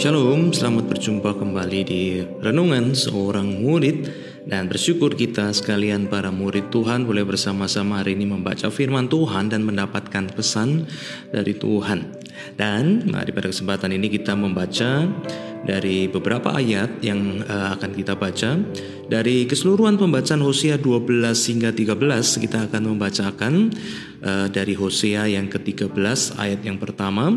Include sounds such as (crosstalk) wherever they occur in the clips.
Shalom, selamat berjumpa kembali di Renungan Seorang Murid dan bersyukur kita sekalian para murid Tuhan boleh bersama-sama hari ini membaca firman Tuhan dan mendapatkan pesan dari Tuhan. Dan mari pada kesempatan ini kita membaca dari beberapa ayat yang uh, akan kita baca. Dari keseluruhan pembacaan Hosea 12 hingga 13 kita akan membacakan uh, dari Hosea yang ke-13 ayat yang pertama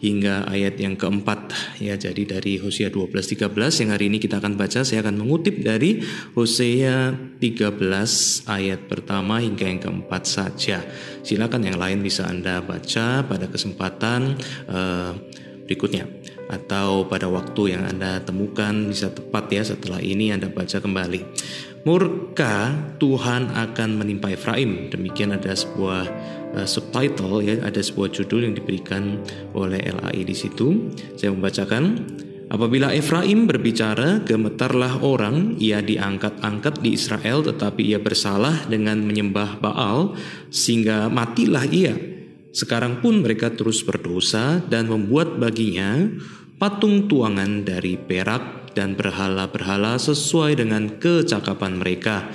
hingga ayat yang keempat. Ya jadi dari Hosea 12 13 yang hari ini kita akan baca saya akan mengutip dari Hosea 13 ayat pertama hingga yang keempat saja. Silakan yang lain bisa Anda baca pada kesempatan uh, berikutnya atau pada waktu yang Anda temukan bisa tepat ya setelah ini Anda baca kembali. Murka Tuhan akan menimpa Efraim. Demikian ada sebuah uh, subtitle ya, ada sebuah judul yang diberikan oleh LAI di situ. Saya membacakan Apabila Efraim berbicara, gemetarlah orang, ia diangkat-angkat di Israel, tetapi ia bersalah dengan menyembah Baal, sehingga matilah ia. Sekarang pun mereka terus berdosa dan membuat baginya patung tuangan dari perak dan berhala-berhala sesuai dengan kecakapan mereka.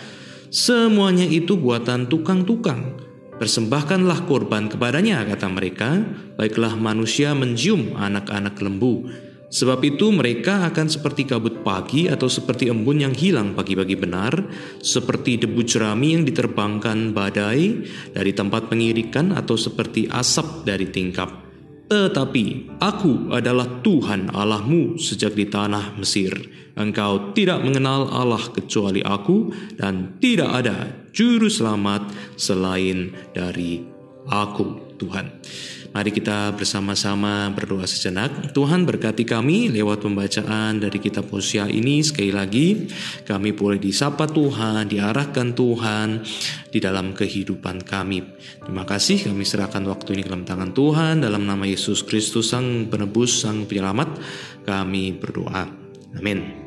Semuanya itu buatan tukang-tukang. Persembahkanlah korban kepadanya, kata mereka. Baiklah manusia mencium anak-anak lembu. Sebab itu mereka akan seperti kabut pagi atau seperti embun yang hilang pagi-pagi benar, seperti debu jerami yang diterbangkan badai dari tempat pengirikan atau seperti asap dari tingkap. Tetapi aku adalah Tuhan Allahmu sejak di tanah Mesir. Engkau tidak mengenal Allah kecuali aku dan tidak ada juru selamat selain dari aku, Tuhan. Mari kita bersama-sama berdoa sejenak. Tuhan berkati kami lewat pembacaan dari kitab Hosea ini. Sekali lagi, kami boleh disapa Tuhan, diarahkan Tuhan di dalam kehidupan kami. Terima kasih kami serahkan waktu ini ke dalam tangan Tuhan. Dalam nama Yesus Kristus, Sang Penebus, Sang Penyelamat, kami berdoa. Amin.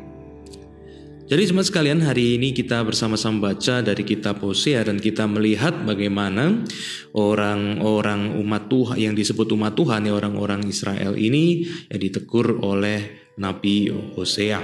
Jadi jemaat sekalian hari ini kita bersama-sama baca dari kitab Hosea dan kita melihat bagaimana orang-orang umat Tuhan yang disebut umat Tuhan ya orang-orang Israel ini yang ditegur oleh Nabi Hosea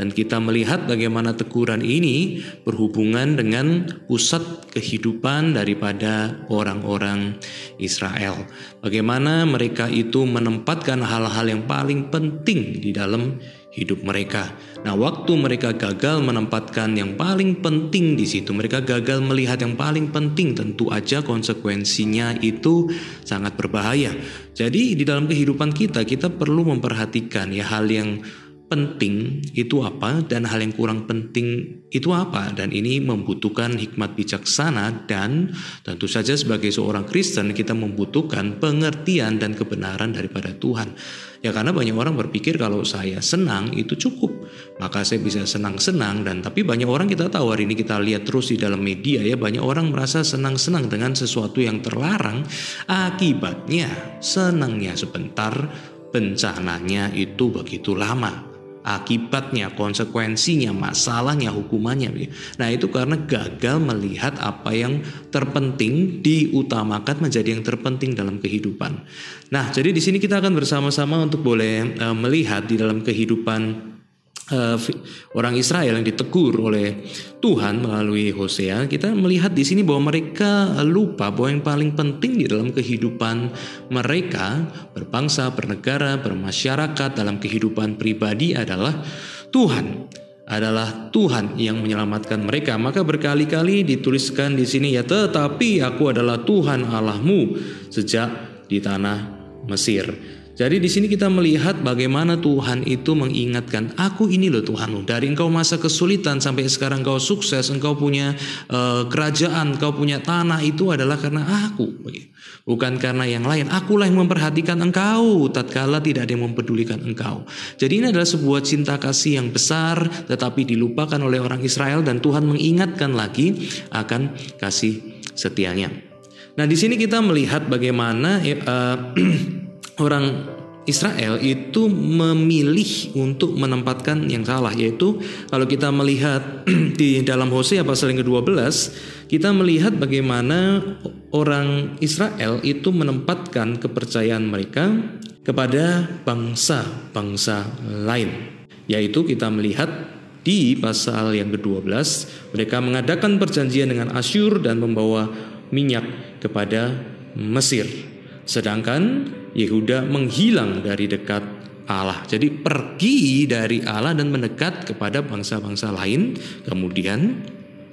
dan kita melihat bagaimana teguran ini berhubungan dengan pusat kehidupan daripada orang-orang Israel. Bagaimana mereka itu menempatkan hal-hal yang paling penting di dalam hidup mereka. Nah, waktu mereka gagal menempatkan yang paling penting di situ, mereka gagal melihat yang paling penting, tentu aja konsekuensinya itu sangat berbahaya. Jadi, di dalam kehidupan kita, kita perlu memperhatikan ya hal yang penting itu apa dan hal yang kurang penting itu apa. Dan ini membutuhkan hikmat bijaksana dan tentu saja sebagai seorang Kristen kita membutuhkan pengertian dan kebenaran daripada Tuhan. Ya karena banyak orang berpikir kalau saya senang itu cukup, maka saya bisa senang-senang dan tapi banyak orang kita tahu hari ini kita lihat terus di dalam media ya banyak orang merasa senang-senang dengan sesuatu yang terlarang, akibatnya senangnya sebentar, bencananya itu begitu lama akibatnya, konsekuensinya, masalahnya, hukumannya. Nah, itu karena gagal melihat apa yang terpenting diutamakan menjadi yang terpenting dalam kehidupan. Nah, jadi di sini kita akan bersama-sama untuk boleh uh, melihat di dalam kehidupan uh, orang Israel yang ditegur oleh Tuhan melalui Hosea, kita melihat di sini bahwa mereka lupa bahwa yang paling penting di dalam kehidupan mereka berbangsa, bernegara, bermasyarakat dalam kehidupan pribadi adalah Tuhan adalah Tuhan yang menyelamatkan mereka. Maka berkali-kali dituliskan di sini ya, tetapi aku adalah Tuhan Allahmu sejak di tanah Mesir. Jadi di sini kita melihat bagaimana Tuhan itu mengingatkan, aku ini loh Tuhanmu. Dari engkau masa kesulitan sampai sekarang engkau sukses, engkau punya uh, kerajaan, engkau punya tanah itu adalah karena aku. Bukan karena yang lain. Akulah yang memperhatikan engkau, tatkala tidak ada yang mempedulikan engkau. Jadi ini adalah sebuah cinta kasih yang besar, tetapi dilupakan oleh orang Israel dan Tuhan mengingatkan lagi akan kasih setianya. Nah di sini kita melihat bagaimana uh, (clears throat) orang Israel itu memilih untuk menempatkan yang salah yaitu kalau kita melihat (clears throat) di dalam Hosea pasal yang ke-12 kita melihat bagaimana orang Israel itu menempatkan kepercayaan mereka kepada bangsa-bangsa lain. Yaitu kita melihat di pasal yang ke-12 mereka mengadakan perjanjian dengan Asyur dan membawa minyak kepada Mesir. Sedangkan Yehuda menghilang dari dekat Allah. Jadi pergi dari Allah dan mendekat kepada bangsa-bangsa lain. Kemudian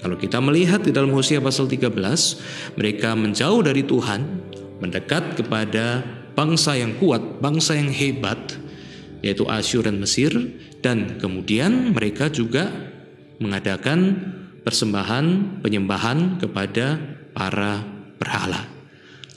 kalau kita melihat di dalam Hosea pasal 13, mereka menjauh dari Tuhan, mendekat kepada bangsa yang kuat, bangsa yang hebat, yaitu Asyur dan Mesir, dan kemudian mereka juga mengadakan persembahan penyembahan kepada para berhala.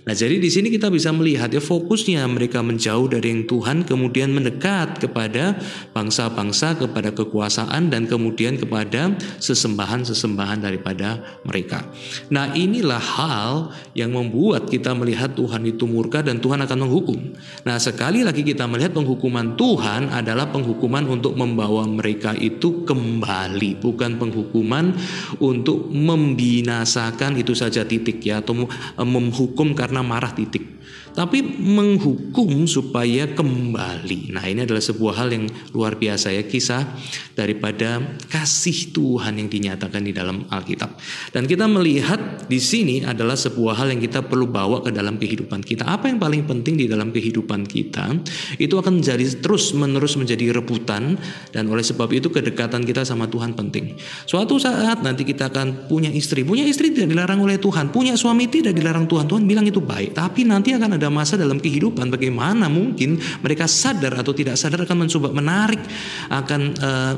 Nah, jadi di sini kita bisa melihat ya fokusnya mereka menjauh dari yang Tuhan kemudian mendekat kepada bangsa-bangsa, kepada kekuasaan dan kemudian kepada sesembahan-sesembahan daripada mereka. Nah, inilah hal yang membuat kita melihat Tuhan itu murka dan Tuhan akan menghukum. Nah, sekali lagi kita melihat penghukuman Tuhan adalah penghukuman untuk membawa mereka itu kembali, bukan penghukuman untuk membinasakan itu saja titik ya atau menghukum karena karena marah titik tapi menghukum supaya kembali. Nah, ini adalah sebuah hal yang luar biasa ya kisah daripada kasih Tuhan yang dinyatakan di dalam Alkitab. Dan kita melihat di sini adalah sebuah hal yang kita perlu bawa ke dalam kehidupan kita. Apa yang paling penting di dalam kehidupan kita itu akan menjadi terus-menerus menjadi rebutan dan oleh sebab itu kedekatan kita sama Tuhan penting. Suatu saat nanti kita akan punya istri. Punya istri tidak dilarang oleh Tuhan, punya suami tidak dilarang Tuhan. Tuhan bilang itu baik, tapi nanti akan ada ada masa dalam kehidupan bagaimana mungkin mereka sadar atau tidak sadar akan mencoba menarik akan uh,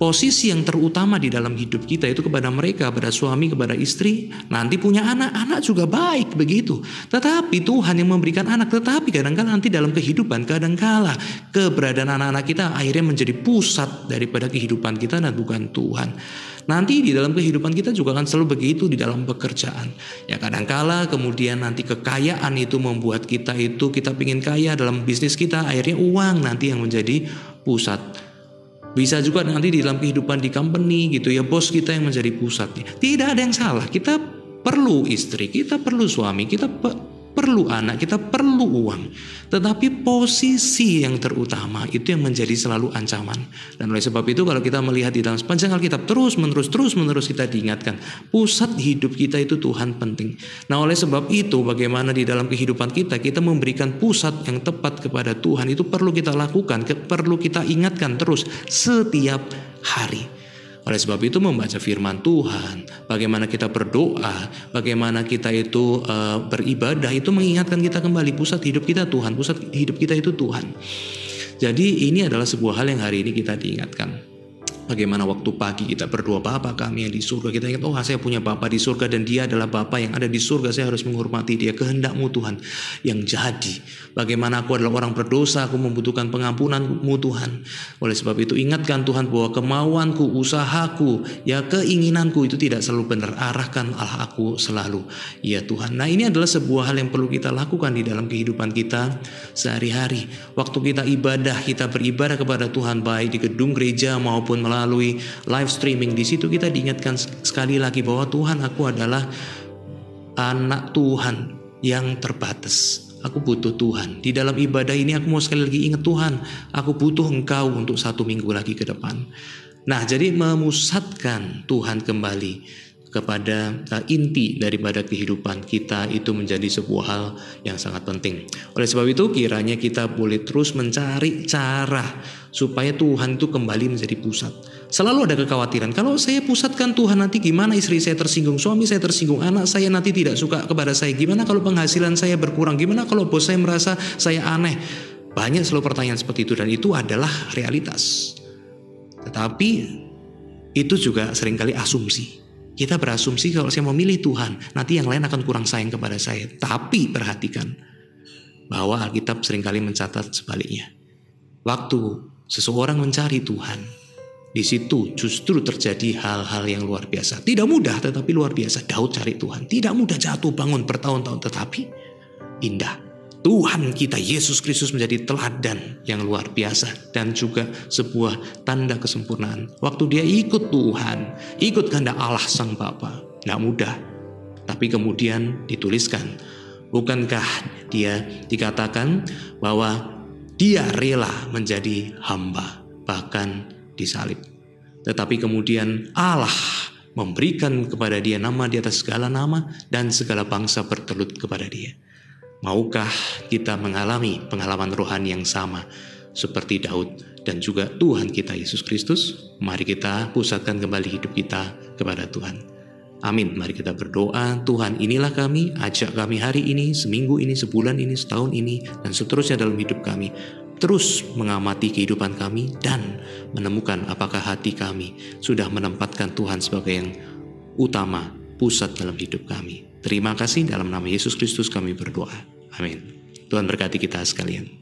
posisi yang terutama di dalam hidup kita itu kepada mereka, kepada suami, kepada istri, nanti punya anak, anak juga baik begitu. Tetapi Tuhan yang memberikan anak, tetapi kadang-kala nanti dalam kehidupan, kadang-kala keberadaan anak-anak kita akhirnya menjadi pusat daripada kehidupan kita dan bukan Tuhan. Nanti di dalam kehidupan kita juga akan selalu begitu di dalam pekerjaan. Ya kadangkala kemudian nanti kekayaan itu membuat kita itu kita ingin kaya dalam bisnis kita, akhirnya uang nanti yang menjadi pusat. Bisa juga nanti di dalam kehidupan di company gitu ya bos kita yang menjadi pusatnya. Tidak ada yang salah. Kita perlu istri, kita perlu suami, kita perlu anak, kita perlu uang. Tetapi posisi yang terutama itu yang menjadi selalu ancaman. Dan oleh sebab itu kalau kita melihat di dalam sepanjang Alkitab terus menerus terus menerus kita diingatkan pusat hidup kita itu Tuhan penting. Nah oleh sebab itu bagaimana di dalam kehidupan kita kita memberikan pusat yang tepat kepada Tuhan itu perlu kita lakukan, perlu kita ingatkan terus setiap hari. Oleh sebab itu membaca firman Tuhan, bagaimana kita berdoa, bagaimana kita itu uh, beribadah itu mengingatkan kita kembali pusat hidup kita Tuhan, pusat hidup kita itu Tuhan. Jadi ini adalah sebuah hal yang hari ini kita diingatkan. Bagaimana waktu pagi kita berdoa Bapa kami yang di surga. Kita ingat oh saya punya Bapa di surga Dan dia adalah Bapa yang ada di surga. Saya harus menghormati dia. Kehendakmu Tuhan yang jadi. Bagaimana aku adalah orang berdosa Aku membutuhkan pengampunanmu Tuhan. Oleh sebab itu ingatkan Tuhan bahwa kemauanku Usahaku Ya keinginanku itu tidak selalu benar. Arahkan Allah aku selalu. Ya Tuhan. Nah ini adalah sebuah hal yang perlu kita lakukan Di dalam kehidupan kita sehari-hari. Waktu kita ibadah Kita beribadah kepada Tuhan Baik di gedung gereja maupun melalui melalui live streaming di situ kita diingatkan sekali lagi bahwa Tuhan aku adalah anak Tuhan yang terbatas. Aku butuh Tuhan. Di dalam ibadah ini aku mau sekali lagi ingat Tuhan. Aku butuh Engkau untuk satu minggu lagi ke depan. Nah, jadi memusatkan Tuhan kembali kepada uh, inti daripada kehidupan kita itu menjadi sebuah hal yang sangat penting. Oleh sebab itu kiranya kita boleh terus mencari cara supaya Tuhan itu kembali menjadi pusat. Selalu ada kekhawatiran, kalau saya pusatkan Tuhan nanti gimana istri saya tersinggung, suami saya tersinggung, anak saya nanti tidak suka kepada saya, gimana kalau penghasilan saya berkurang, gimana kalau bos saya merasa saya aneh. Banyak selalu pertanyaan seperti itu dan itu adalah realitas. Tetapi itu juga sering kali asumsi. Kita berasumsi kalau saya memilih Tuhan, nanti yang lain akan kurang sayang kepada saya. Tapi perhatikan bahwa Alkitab sering kali mencatat sebaliknya. Waktu seseorang mencari Tuhan, di situ justru terjadi hal-hal yang luar biasa. Tidak mudah tetapi luar biasa. Daud cari Tuhan. Tidak mudah jatuh bangun bertahun-tahun tetapi indah. Tuhan kita Yesus Kristus menjadi teladan yang luar biasa dan juga sebuah tanda kesempurnaan. Waktu dia ikut Tuhan, ikut kehendak Allah Sang Bapa, tidak mudah. Tapi kemudian dituliskan, bukankah dia dikatakan bahwa dia rela menjadi hamba, bahkan disalib. Tetapi kemudian Allah memberikan kepada dia nama di atas segala nama dan segala bangsa bertelut kepada dia. Maukah kita mengalami pengalaman rohani yang sama seperti Daud dan juga Tuhan kita Yesus Kristus? Mari kita pusatkan kembali hidup kita kepada Tuhan. Amin. Mari kita berdoa. Tuhan inilah kami, ajak kami hari ini, seminggu ini, sebulan ini, setahun ini, dan seterusnya dalam hidup kami. Terus mengamati kehidupan kami dan menemukan apakah hati kami sudah menempatkan Tuhan sebagai yang utama, pusat dalam hidup kami. Terima kasih dalam nama Yesus Kristus kami berdoa. Amin. Tuhan berkati kita sekalian.